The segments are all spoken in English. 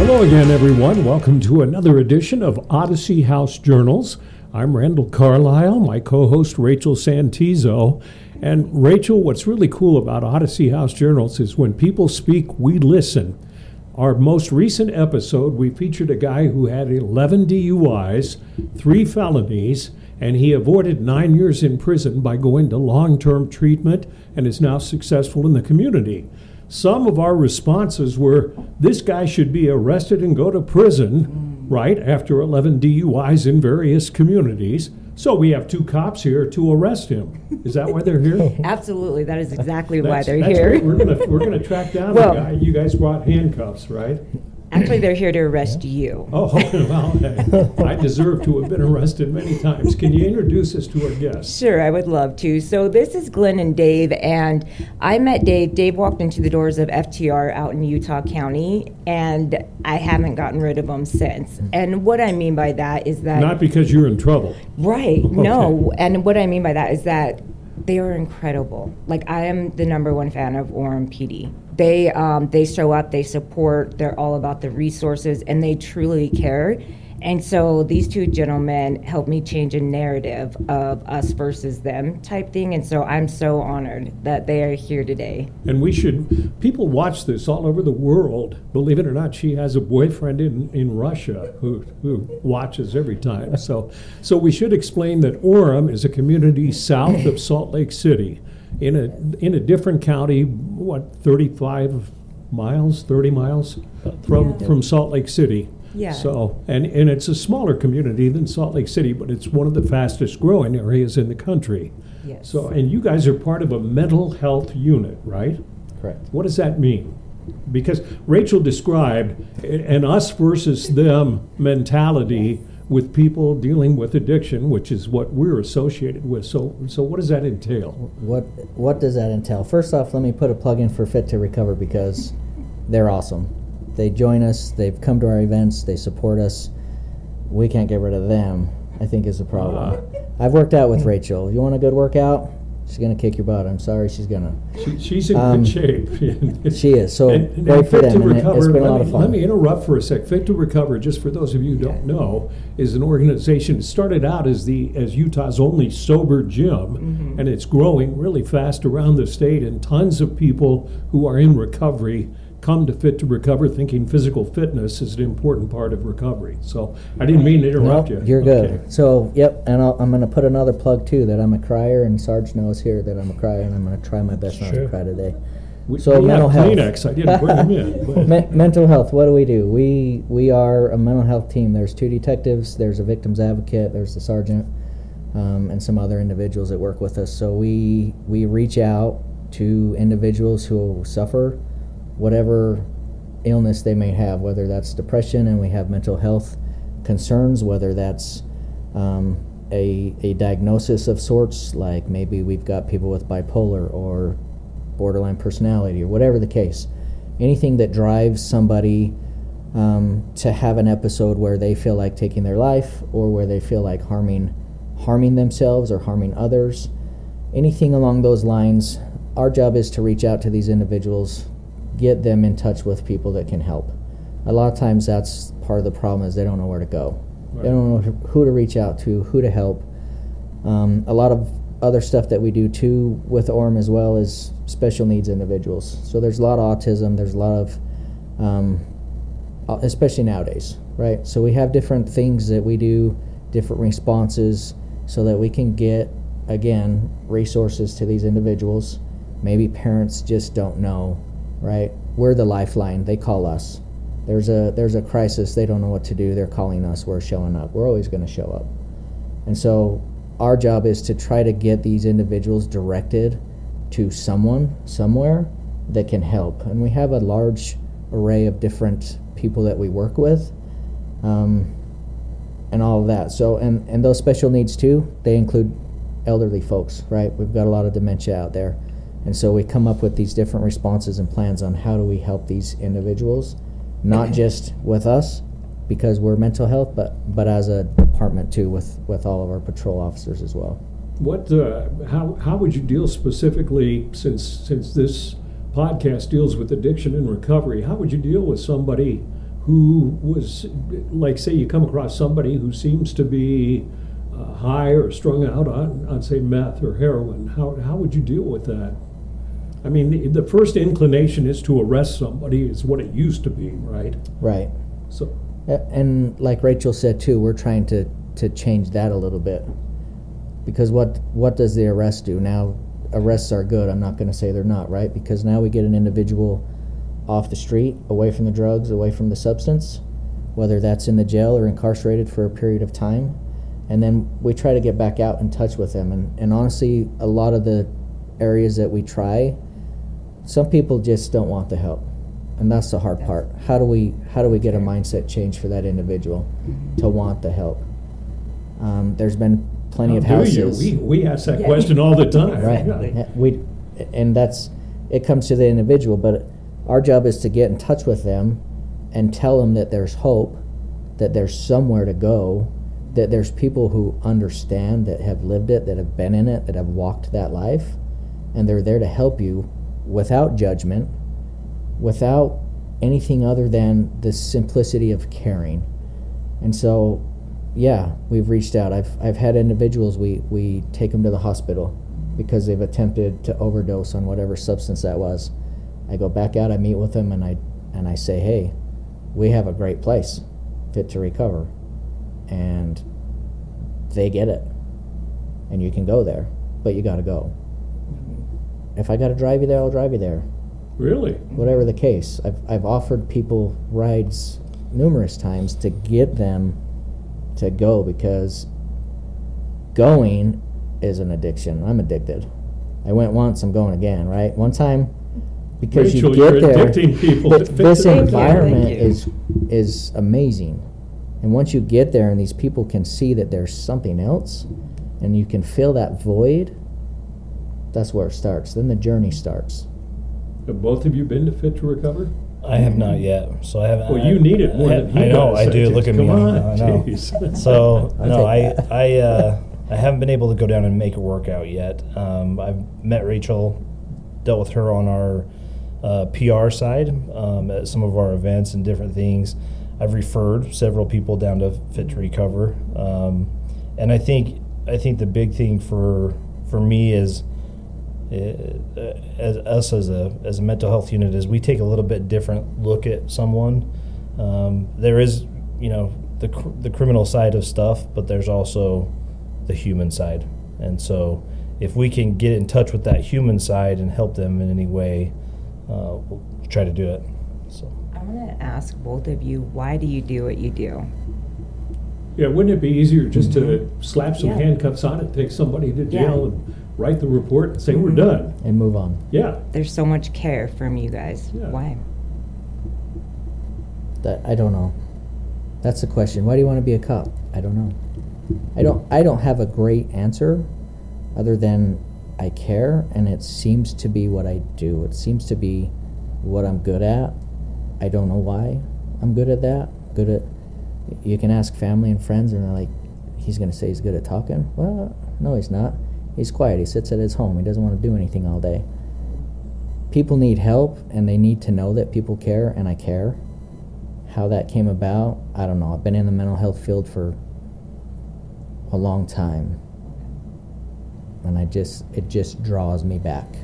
Hello again, everyone. Welcome to another edition of Odyssey House Journals. I'm Randall Carlisle, my co host Rachel Santizo. And Rachel, what's really cool about Odyssey House Journals is when people speak, we listen. Our most recent episode, we featured a guy who had 11 DUIs, three felonies, and he avoided nine years in prison by going to long term treatment and is now successful in the community. Some of our responses were this guy should be arrested and go to prison, mm. right, after 11 DUIs in various communities. So we have two cops here to arrest him. Is that why they're here? Absolutely, that is exactly why they're that's here. great. We're gonna, we're gonna track down the guy. You guys brought handcuffs, right? Actually, they're here to arrest you. Oh, well, I deserve to have been arrested many times. Can you introduce us to our guests? Sure, I would love to. So this is Glenn and Dave, and I met Dave. Dave walked into the doors of FTR out in Utah County, and I haven't gotten rid of him since. And what I mean by that is that Not because you're in trouble. Right. No. And what I mean by that is that they are incredible. Like I am the number one fan of Orem PD. They um, they show up, they support, they're all about the resources, and they truly care. And so these two gentlemen helped me change a narrative of us versus them type thing. And so I'm so honored that they are here today. And we should, people watch this all over the world. Believe it or not, she has a boyfriend in, in Russia who, who watches every time. So, so we should explain that Orem is a community south of Salt Lake City in a, in a different county, what, 35 miles, 30 miles from, from Salt Lake City. Yeah. So, and, and it's a smaller community than Salt Lake City, but it's one of the fastest growing areas in the country. Yes. So, and you guys are part of a mental health unit, right? Correct. What does that mean? Because Rachel described a- an us versus them mentality with people dealing with addiction, which is what we're associated with. So, so what does that entail? What What does that entail? First off, let me put a plug in for Fit to Recover because they're awesome. They join us. They've come to our events. They support us. We can't get rid of them. I think is the problem. Uh-huh. I've worked out with Rachel. You want a good workout? She's gonna kick your butt. I'm sorry, she's gonna. She, she's in Um, good shape. She is. So And- and great for them. Recover, it's been a lot me- of fun. Let me interrupt for a sec. Fit to Recover, just for those of you who don't know, is an organization. It started out as the as Utah's only sober gym, and it's growing really fast around the state. And tons of people who are in recovery come to Fit to Recover, thinking physical fitness is an important part of recovery. So I didn't mean to interrupt No, you. You're good. Okay. So, yep, and I'll, I'm going to put another plug too that I'm a crier, and Sarge knows here that I'm a crier, and I'm going to try my best not to cry today. We, So we mental health. Kleenex. I didn't bring them in. Me- mental health. What do we do? We we are a mental health team. There's two detectives. There's a victims advocate. There's the sergeant, um, and some other individuals that work with us. So we we reach out to individuals who suffer whatever illness they may have, whether that's depression, and we have mental health concerns, whether that's um, a, a diagnosis of sorts, like maybe we've got people with bipolar or borderline personality or whatever the case. Anything that drives somebody um, to have an episode where they feel like taking their life or where they feel like harming harming themselves or harming others. Anything along those lines, our job is to reach out to these individuals, get them in touch with people that can help. A lot of times that's part of the problem is they don't know where to go. They don't know who to reach out to, who to help. Um, a lot of other stuff that we do too with Orem as well is special needs individuals. So there's a lot of autism. There's a lot of, um, especially nowadays, right? So we have different things that we do, different responses, so that we can get again resources to these individuals. Maybe parents just don't know, right? We're the lifeline. They call us. There's a there's a crisis. They don't know what to do. They're calling us. We're showing up. We're always going to show up. And so our job is to try to get these individuals directed to someone somewhere that can help. And we have a large array of different people that we work with. Um, and all of that. So, and, and those special needs too, they include elderly folks, right? We've got a lot of dementia out there. And so we come up with these different responses and plans on how do we help these individuals, not just with us, because we're mental health, but, but as a department too, with, with all of our patrol officers as well. What, uh, how, how would you deal specifically, since, since this podcast deals with addiction and recovery. How would you deal with somebody who was, like, say, you come across somebody who seems to be uh, high or strung out on, on, say, meth or heroin? How, how would you deal with that? I mean, the, the first inclination is to arrest somebody, is what it used to be, right? Right. So, and like Rachel said too, we're trying to to change that a little bit because what what does the arrest do now? Arrests are good. I'm not going to say they're not, right? Because now we get an individual off the street, away from the drugs, away from the substance, whether that's in the jail or incarcerated for a period of time, and then we try to get back out in touch with them. And and honestly, a lot of the areas that we try, some people just don't want the help and that's the hard part. How do we how do we get a mindset change for that individual to want the help? Um, there's been plenty of How do you? houses, We, we ask that Yeah. question all the time. right? Yeah, We and that's it comes to the individual, but our job is to get in touch with them and tell them that there's hope, that there's somewhere to go, that there's people who understand that have lived it, that have been in it, that have walked that life, and they're there to help you without judgment without anything other than the simplicity of caring. And so, yeah, we've reached out. I've, I've had individuals, we, we take them to the hospital because they've attempted to overdose on whatever substance that was. I go back out, I meet with them, and I, and I say, hey, we have a great place, fit to recover. And they get it. And you can go there, but you got to go. If I got to drive you there, I'll drive you there Really? whatever the case. I've, I've offered people rides numerous times to get them to go because going is an addiction. I'm addicted. I went once, I'm going again, right? One time because Rachel, you get you're there. addicting people this environment you. is is amazing. And once you get there and these people can see that there's something else and you can fill that void, that's where it starts. Then the journey starts. Have both of you been to Fit to Recover? I have not yet, so I haven't. Well, I- you need it more I, than he I know, does. I do. Look at me. Come I on, know, I know. jeez. So no, I. I uh, I haven't been able to go down and make a workout yet. Um, I've met Rachel, dealt with her on our uh, PR side um, at some of our events and different things. I've referred several people down to Fit to Recover, um, and I think I think the big thing for for me is as us as a as a mental health unit is we take a little bit different look at someone. Um, there is you know the cr- the criminal side of stuff, but there's also the human side, and so if we can get in touch with that human side and help them in any way, uh, we'll try to do it. So. I want to ask both of you, why do you do what you do? Yeah, wouldn't it be easier just to slap some Yeah. handcuffs on it, take somebody to Yeah. jail and write the report and say, we're Mhm. done? And move on. Yeah. There's so much care from you guys. Yeah. Why? That I don't know. That's the question. Why do you want to be a cop? I don't know. I don't I don't have a great answer other than I care and it seems to be what I do. It seems to be what I'm good at. I don't know why I'm good at that. Good at you can ask family and friends and they're like he's going to say he's good at talking. Well, no he's not. He's quiet. He sits at his home. He doesn't want to do anything all day. People need help and they need to know that people care and I care how that came about, I don't know. I've been in the mental health field for a long time. And I just it just draws me back.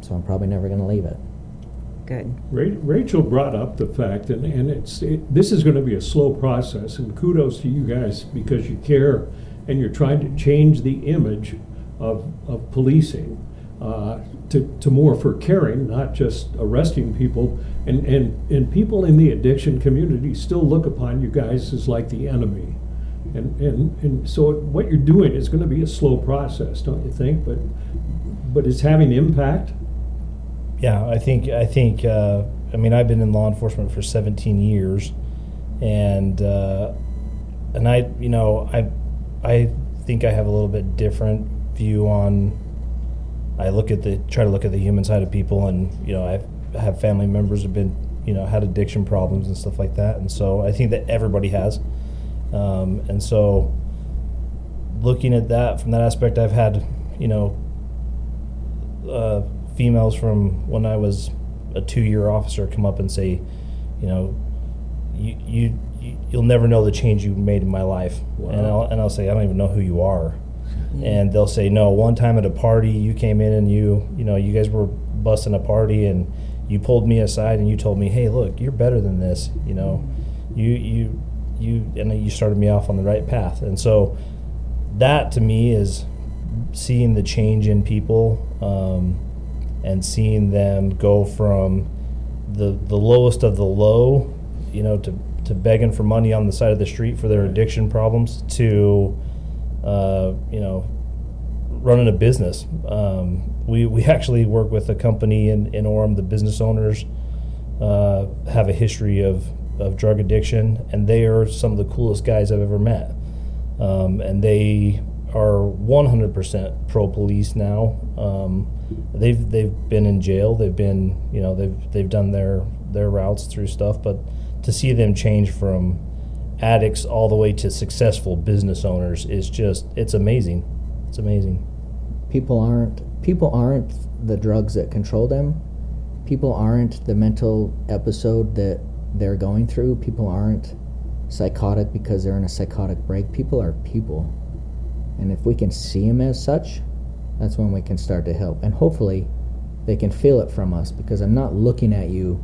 So I'm probably never going to leave it. Good. Rachel brought up the fact, and, and it's, it, this is going to be a slow process, and kudos to you guys because you care and you're trying to change the image of, of policing uh, to, to more for caring, not just arresting people. And, and, and people in the addiction community still look upon you guys as like the enemy. And, and, and so what you're doing is going to be a slow process, don't you think? But, but it's having impact. Yeah, I think I think uh, I mean I've been in law enforcement for 17 years, and uh, and I you know I I think I have a little bit different view on. I look at the try to look at the human side of people, and you know I have family members who've been you know had addiction problems and stuff like that, and so I think that everybody has, um, and so looking at that from that aspect, I've had you know uh, females from when I was a two-year officer come up and say, you know, you you you'll never know the change you made in my life, wow. and I'll and I'll say I don't even know who you are, and they'll say no. One time at a party, you came in and you you know you guys were busting a party and you pulled me aside and you told me, hey, look, you're better than this, you know, you you you and you started me off on the right path, and so that to me is seeing the change in people um, and seeing them go from the the lowest of the low, you know, to to begging for money on the side of the street for their addiction problems to, uh, you know, running a business. Um, we we actually work with a company in in Orem. The business owners uh, have a history of of drug addiction, and they are some of the coolest guys I've ever met. Um, and they are 100% pro police now. Um, they've they've been in jail. They've been you know they've they've done their their routes through stuff, but to see them change from addicts all the way to successful business owners is just it's amazing. It's amazing. People aren't people aren't the drugs that control them. People aren't the mental episode that they're going through. People aren't psychotic because they're in a psychotic break. People are people and if we can see them as such, that's when we can start to help. And hopefully, they can feel it from us because I'm not looking at you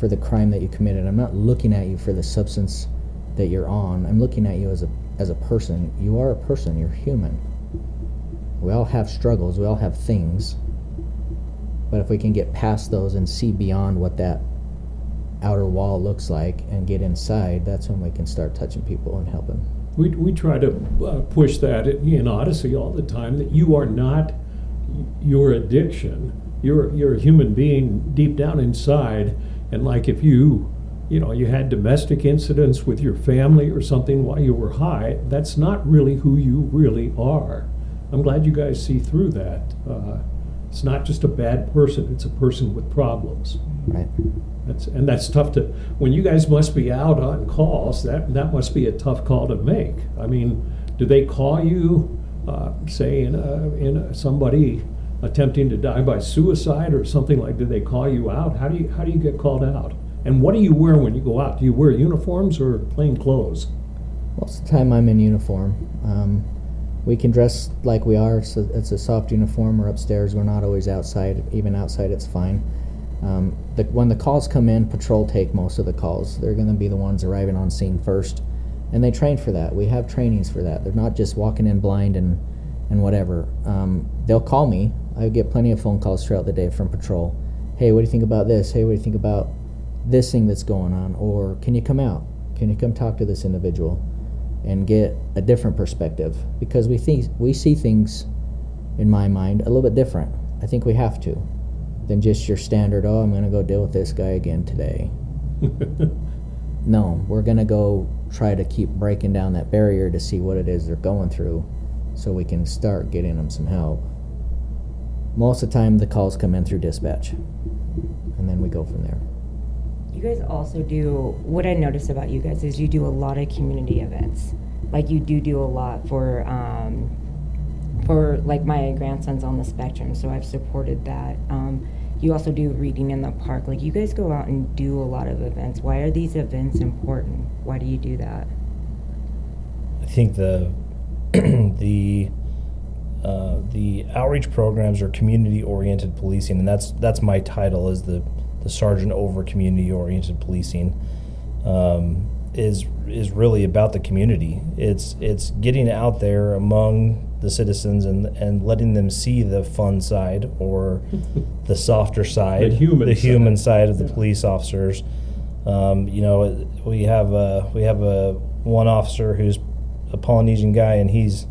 for the crime that you committed. I'm not looking at you for the substance that you're on. I'm looking at you as a as a person. You are a person. You're human. We all have struggles. We all have things. But if we can get past those and see beyond what that outer wall looks like and get inside, that's when we can start touching people and helping. We, we try to uh, push that in Odyssey all the time that you are not your addiction. You're, you're a human being deep down inside. And like if you, you know, you had domestic incidents with your family or something while you were high, that's not really who you really are. I'm glad you guys see through that. Uh, it's not just a bad person, it's a person with problems. Right. That's, and that's tough to, when you guys must be out on calls, that, that must be a tough call to make. I mean, do they call you, uh, say, in, a, in a, somebody attempting to die by suicide or something like, do they call you out? How do you, how do you get called out? And what do you wear when you go out? Do you wear uniforms or plain clothes? Most of the time I'm in uniform. Um, we can dress like we are. So it's a soft uniform. We're upstairs. We're not always outside. Even outside, it's fine. Um, the, when the calls come in, patrol take most of the calls. They're going to be the ones arriving on scene first, and they train for that. We have trainings for that. They're not just walking in blind and and whatever. Um, they'll call me. I get plenty of phone calls throughout the day from patrol. Hey, what do you think about this? Hey, what do you think about this thing that's going on? Or can you come out? Can you come talk to this individual and get a different perspective? Because we think we see things, in my mind, a little bit different. I think we have to than just your standard, oh, I'm going to go deal with this guy again today. no, we're going to go try to keep breaking down that barrier to see what it is they're going through so we can start getting them some help. Most of the time, the calls come in through dispatch, and then we go from there. You guys also do what I notice about you guys is you do a lot of community events. Like you do do a lot for um, for like my grandson's on the spectrum, so I've supported that. Um, you also do reading in the park. Like you guys go out and do a lot of events. Why are these events important? Why do you do that? I think the the the outreach programs are community oriented policing, and that's that's my title as the the sergeant over community oriented policing. Um, is is really about the community. It's it's getting out there among the citizens and and letting them see the fun side or the softer side, the human, the side. human side of the yeah. police officers. Um, you know, we have a we have a one officer who's a Polynesian guy, and he's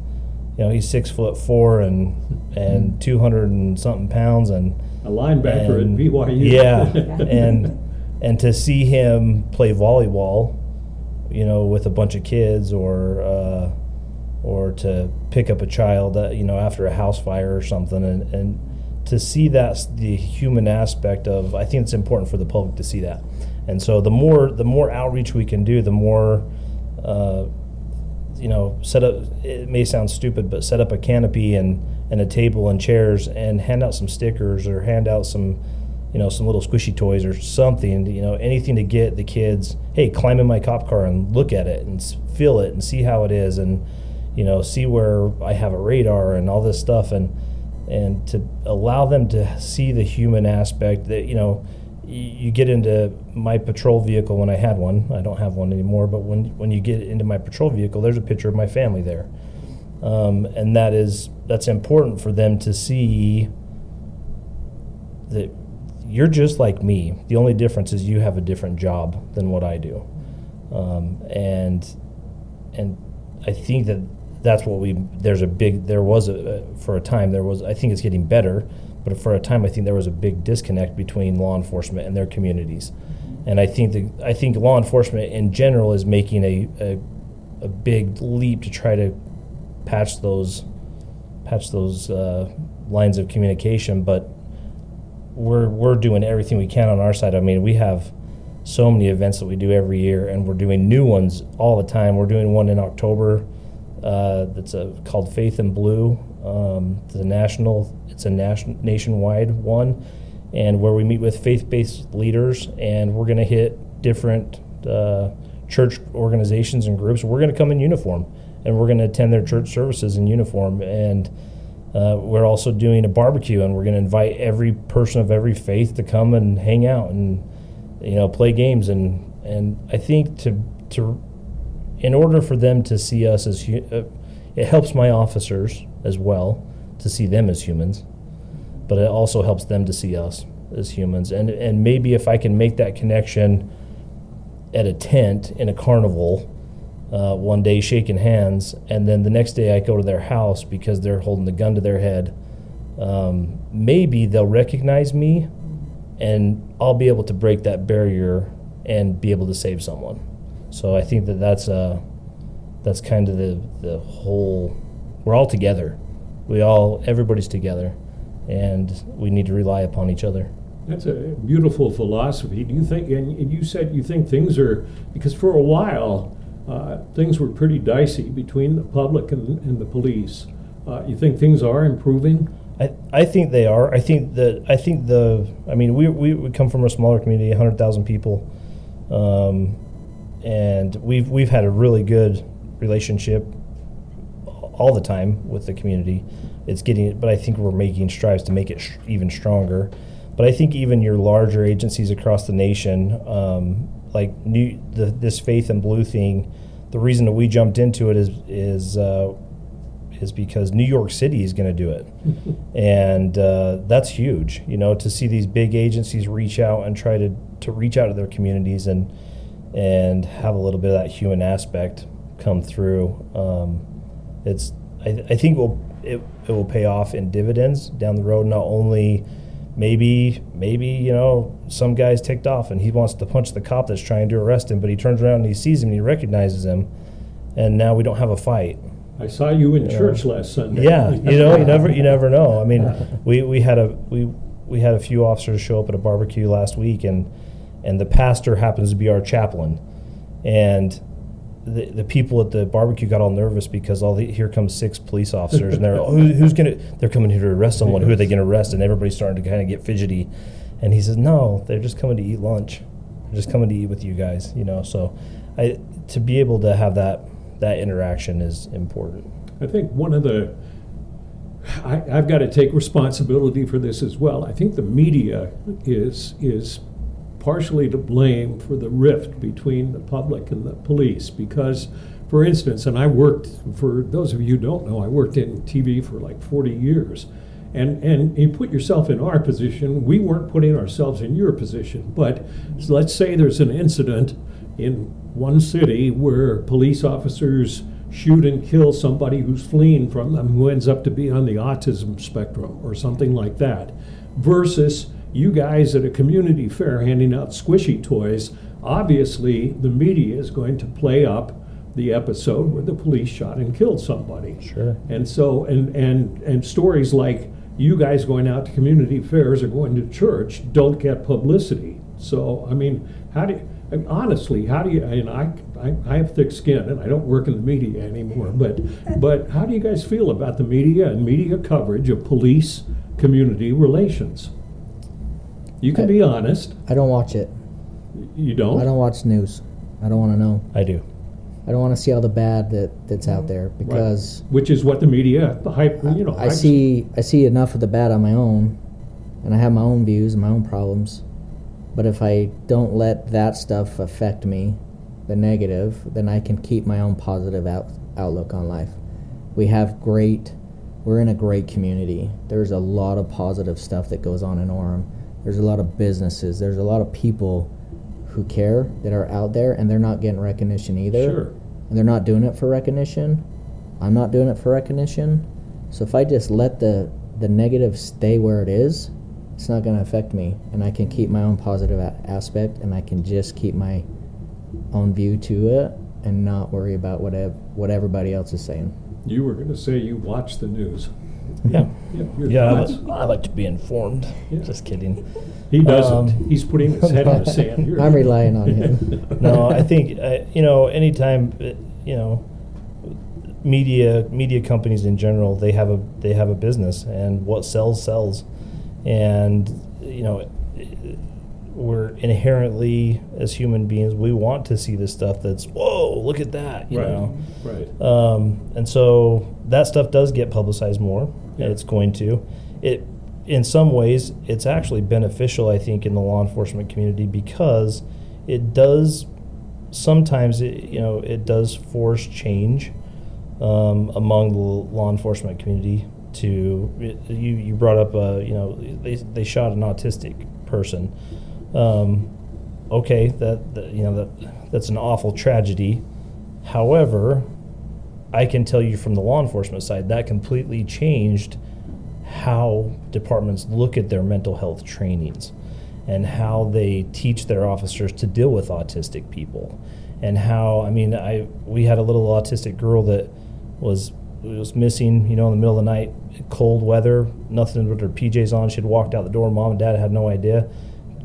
you know he's six foot four and and mm-hmm. two hundred and something pounds and a linebacker and, at BYU. Yeah, and and to see him play volleyball, you know, with a bunch of kids or. Uh, or to pick up a child, uh, you know, after a house fire or something, and, and to see that the human aspect of, I think it's important for the public to see that, and so the more the more outreach we can do, the more, uh, you know, set up. It may sound stupid, but set up a canopy and and a table and chairs and hand out some stickers or hand out some you know some little squishy toys or something you know anything to get the kids hey climb in my cop car and look at it and feel it and see how it is and you know see where i have a radar and all this stuff and and to allow them to see the human aspect that you know you get into my patrol vehicle when I had one. I don't have one anymore, but when when you get into my patrol vehicle, there's a picture of my family there, um, and that is that's important for them to see that you're just like me. The only difference is you have a different job than what I do, um, and and I think that that's what we there's a big there was a for a time there was I think it's getting better but for a time, I think there was a big disconnect between law enforcement and their communities. And I think the, I think law enforcement in general is making a, a, a big leap to try to patch those patch those uh, lines of communication. But we're we're doing everything we can on our side. I mean, we have so many events that we do every year, and we're doing new ones all the time. We're doing one in October uh, that's a, called Faith in Blue. Um, the national it's a nation, nationwide one, and where we meet with faith-based leaders, and we're going to hit different uh, church organizations and groups. We're going to come in uniform, and we're going to attend their church services in uniform, and uh, we're also doing a barbecue, and we're going to invite every person of every faith to come and hang out and you know play games, and and I think to to in order for them to see us as uh, it helps my officers as well to see them as humans, but it also helps them to see us as humans. And and maybe if I can make that connection at a tent in a carnival. Uh, one day shaking hands, and then the next day I go to their house because they're holding the gun to their head. Um, maybe they'll recognize me, and I'll be able to break that barrier and be able to save someone. So I think that that's uh, that's kind of the the whole. We're all together we all everybody's together and we need to rely upon each other that's a beautiful philosophy do you think and you said you think things are because for a while uh, things were pretty dicey between the public and, and the police uh, you think things are improving I, I think they are. I think that I think the I mean we, we, we come from a smaller community, hundred thousand people, um, and we've we've had a really good relationship all the time with the community. It's getting, but I think we're making strides to make it sh- even stronger. But I think even your larger agencies across the nation, um, like new the, this faith and blue thing, the reason that we jumped into it is is uh, is because New York City is going to do it, and uh, that's huge. You know, to see these big agencies reach out and try to to reach out to their communities and and have a little bit of that human aspect come through. Um, it's I, I think will it, it will pay off in dividends down the road. Not only maybe maybe you know some guy's ticked off and he wants to punch the cop that's trying to arrest him, but he turns around and he sees him and he recognizes him, and now we don't have a fight. I saw you in you church know. last Sunday. Yeah, you know, you never you never know. I mean, we, we had a we we had a few officers show up at a barbecue last week, and and the pastor happens to be our chaplain, and the, the people at the barbecue got all nervous because all the here comes six police officers and they're oh, Who, who's gonna they're coming here to arrest someone. Who are they gonna arrest? And everybody's starting to kind of get fidgety. And he says no they're just coming to eat lunch. They're just coming to eat with you guys you know. So I to be able to have that that interaction is important. I think one of the I, I've got to take responsibility for this as well. I think the media is is partially to blame for the rift between the public and the police because for instance and i worked for those of you who don't know i worked in tv for like 40 years. And and you put yourself in our position we weren't putting ourselves in your position. But let's say there's an incident in one city where police officers shoot and kill somebody who's fleeing from them who ends up to be on the autism spectrum or something like that versus you guys at a community fair handing out squishy toys, obviously the media is going to play up the episode where the police shot and killed somebody. Sure. And so and and and stories like you guys going out to community fairs or going to church don't get publicity. So I mean, how do And honestly, how do you? And I, I, I have thick skin, and I don't work in the media anymore. But, but how do you guys feel about the media and media coverage of police community relations? You can be honest. I don't watch it. You don't. I don't watch news. I don't want to know. I do. I don't want to see all the bad that, that's out mm-hmm. there Right. because Which is what the media the hype. You know. I hypes- see I see enough of the bad on my own, and I have my own views and my own problems. But if I don't let that stuff affect me, the negative, then I can keep my own positive out, outlook on life. We have great, we're in a great community. There's a lot of positive stuff that goes on in Orem. There's a lot of businesses. There's a lot of people who care that are out there, and they're not getting recognition either Sure. and they're not doing it for recognition. I'm not doing it for recognition. So if I just let the the negative stay where it is, it's not going to affect me, and I can keep my own positive a- aspect, and I can just keep my own view to it, and not worry about what ev- what everybody else is saying. You were going to say you watch the news. Yeah. Yeah. your Yeah, I thoughts? like, I like to be informed. Yeah. Just kidding. He doesn't. Um, He's putting his head in the sand. You're- I'm relying on him. no, I think uh, you know anytime uh, you know media media companies in general they have a they have a business and what sells sells and you know we're inherently as human beings we want to see the stuff that's whoa look at that you right. know Right. um, and so that stuff does get publicized more. Yeah. It's going to. It, in some ways, it's actually beneficial, I think, in the law enforcement community because it does sometimes, it, you know, it does force change um, among the law enforcement community. To you, you brought up, uh, you know, they they shot an autistic person. Um, okay, that, that you know that that's an awful tragedy. However, I can tell you from the law enforcement side that completely changed how departments look at their mental health trainings and how they teach their officers to deal with autistic people. And how I mean I we had a little autistic girl that was was missing you know in the middle of the night cold weather nothing but her PJs on. She'd walked out the door. Mom and dad had no idea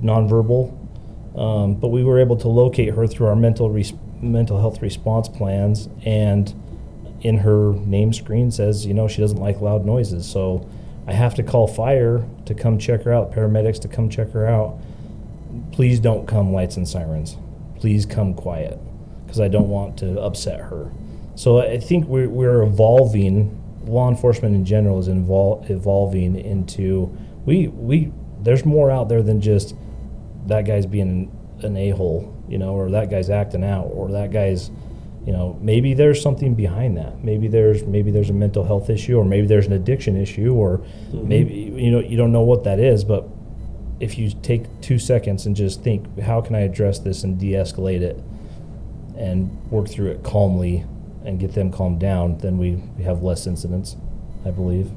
nonverbal um, but we were able to locate her through our mental res- mental health response plans and in her name screen says, you know, she doesn't like loud noises. So I have to call fire to come check her out, paramedics to come check her out. Please don't come lights and sirens. Please come quiet because I don't want to upset her. So I think we're, we're evolving. Law enforcement in general is invol- evolving into we we there's more out there than just that guy's being an, a hole, you know, or that guy's acting out, or that guy's you know maybe there's something behind that. Maybe there's maybe there's a mental health issue or maybe there's an addiction issue or mm-hmm. maybe you know you don't know what that is but if you take two seconds and just think how can i address this and de-escalate it and work through it calmly and get them calmed down then we, we have less incidents i believe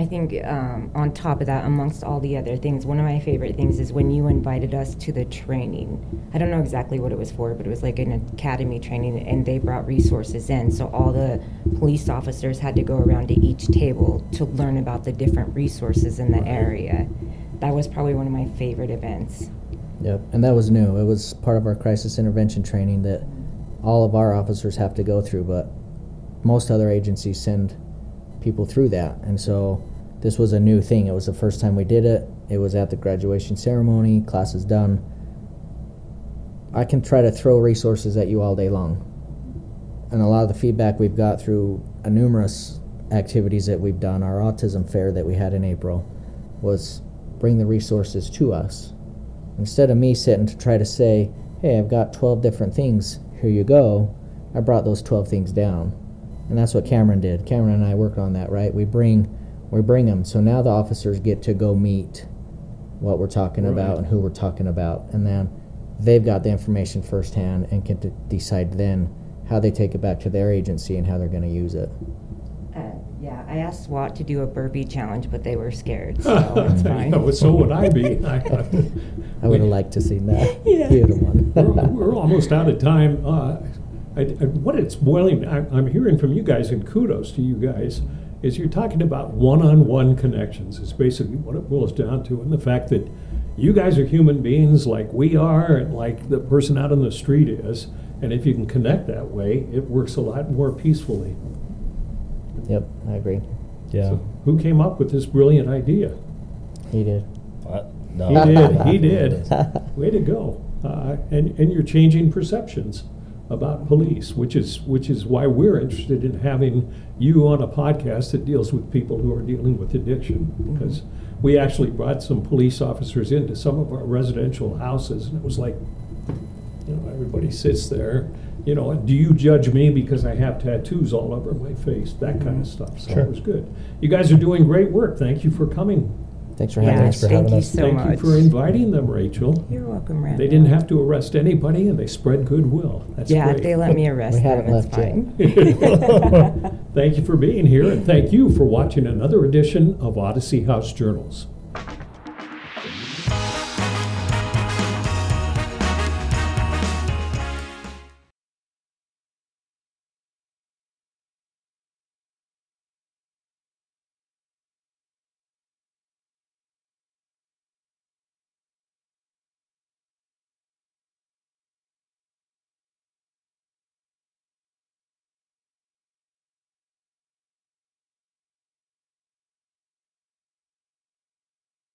I think um, on top of that, amongst all the other things, one of my favorite things is when you invited us to the training. I don't know exactly what it was for, but it was like an academy training, and they brought resources in. So all the police officers had to go around to each table to learn about the different resources in the area. That was probably one of my favorite events. Yep, and that was new. It was part of our crisis intervention training that all of our officers have to go through, but most other agencies send people through that. And so this was a new thing. It was the first time we did it. It was at the graduation ceremony, class is done. I can try to throw resources at you all day long. And a lot of the feedback we've got through a numerous activities that we've done, our autism fair that we had in April, was bring the resources to us instead of me sitting to try to say, hey, I've got 12 different things, here you go, I brought those 12 things down. And that's what Cameron did. Cameron and I worked on that, right? We bring we bring them. So now the officers get to go meet what we're talking Right. about and who we're talking about. And then they've got the information firsthand and can d- decide then how they take it back to their agency and how they're going to use it. Uh, yeah, I asked SWAT to do a burpee challenge, but they were scared, so it's fine. Yeah, so would I be. I, I would have liked to see that. Yeah. He would we're, we're almost out of time. Uh, I, I, what it's boiling, I, I'm hearing from you guys, and kudos to you guys, is you're talking about one-on-one connections. Is basically what it boils down to, and the fact that you guys are human beings like we are and like the person out on the street is. And if you can connect that way, it works a lot more peacefully. Yep, I agree. Yeah. So who came up with this brilliant idea? He did. Uh, no. He did. He did. Way to go! Uh, and and you're changing perceptions about police, which is which is why we're interested in having you on a podcast that deals with people who are dealing with addiction. Mm-hmm. Because we actually brought some police officers into some of our residential houses, and it was like, you know, everybody sits there. You know, do you judge me because I have tattoos all over my face? That kind of mm-hmm. stuff. So Sure. it was good. You guys are doing great work. Thank you for coming. Thanks for having Yeah, us. Thanks for thank having you us. so Thank much. you for inviting them, Rachel. You're welcome, Randall. They didn't have to arrest anybody, and they spread goodwill. That's Yeah, great. they let me arrest We them. haven't left fine. Thank you for being here, and thank you for watching another edition of Odyssey House Journals.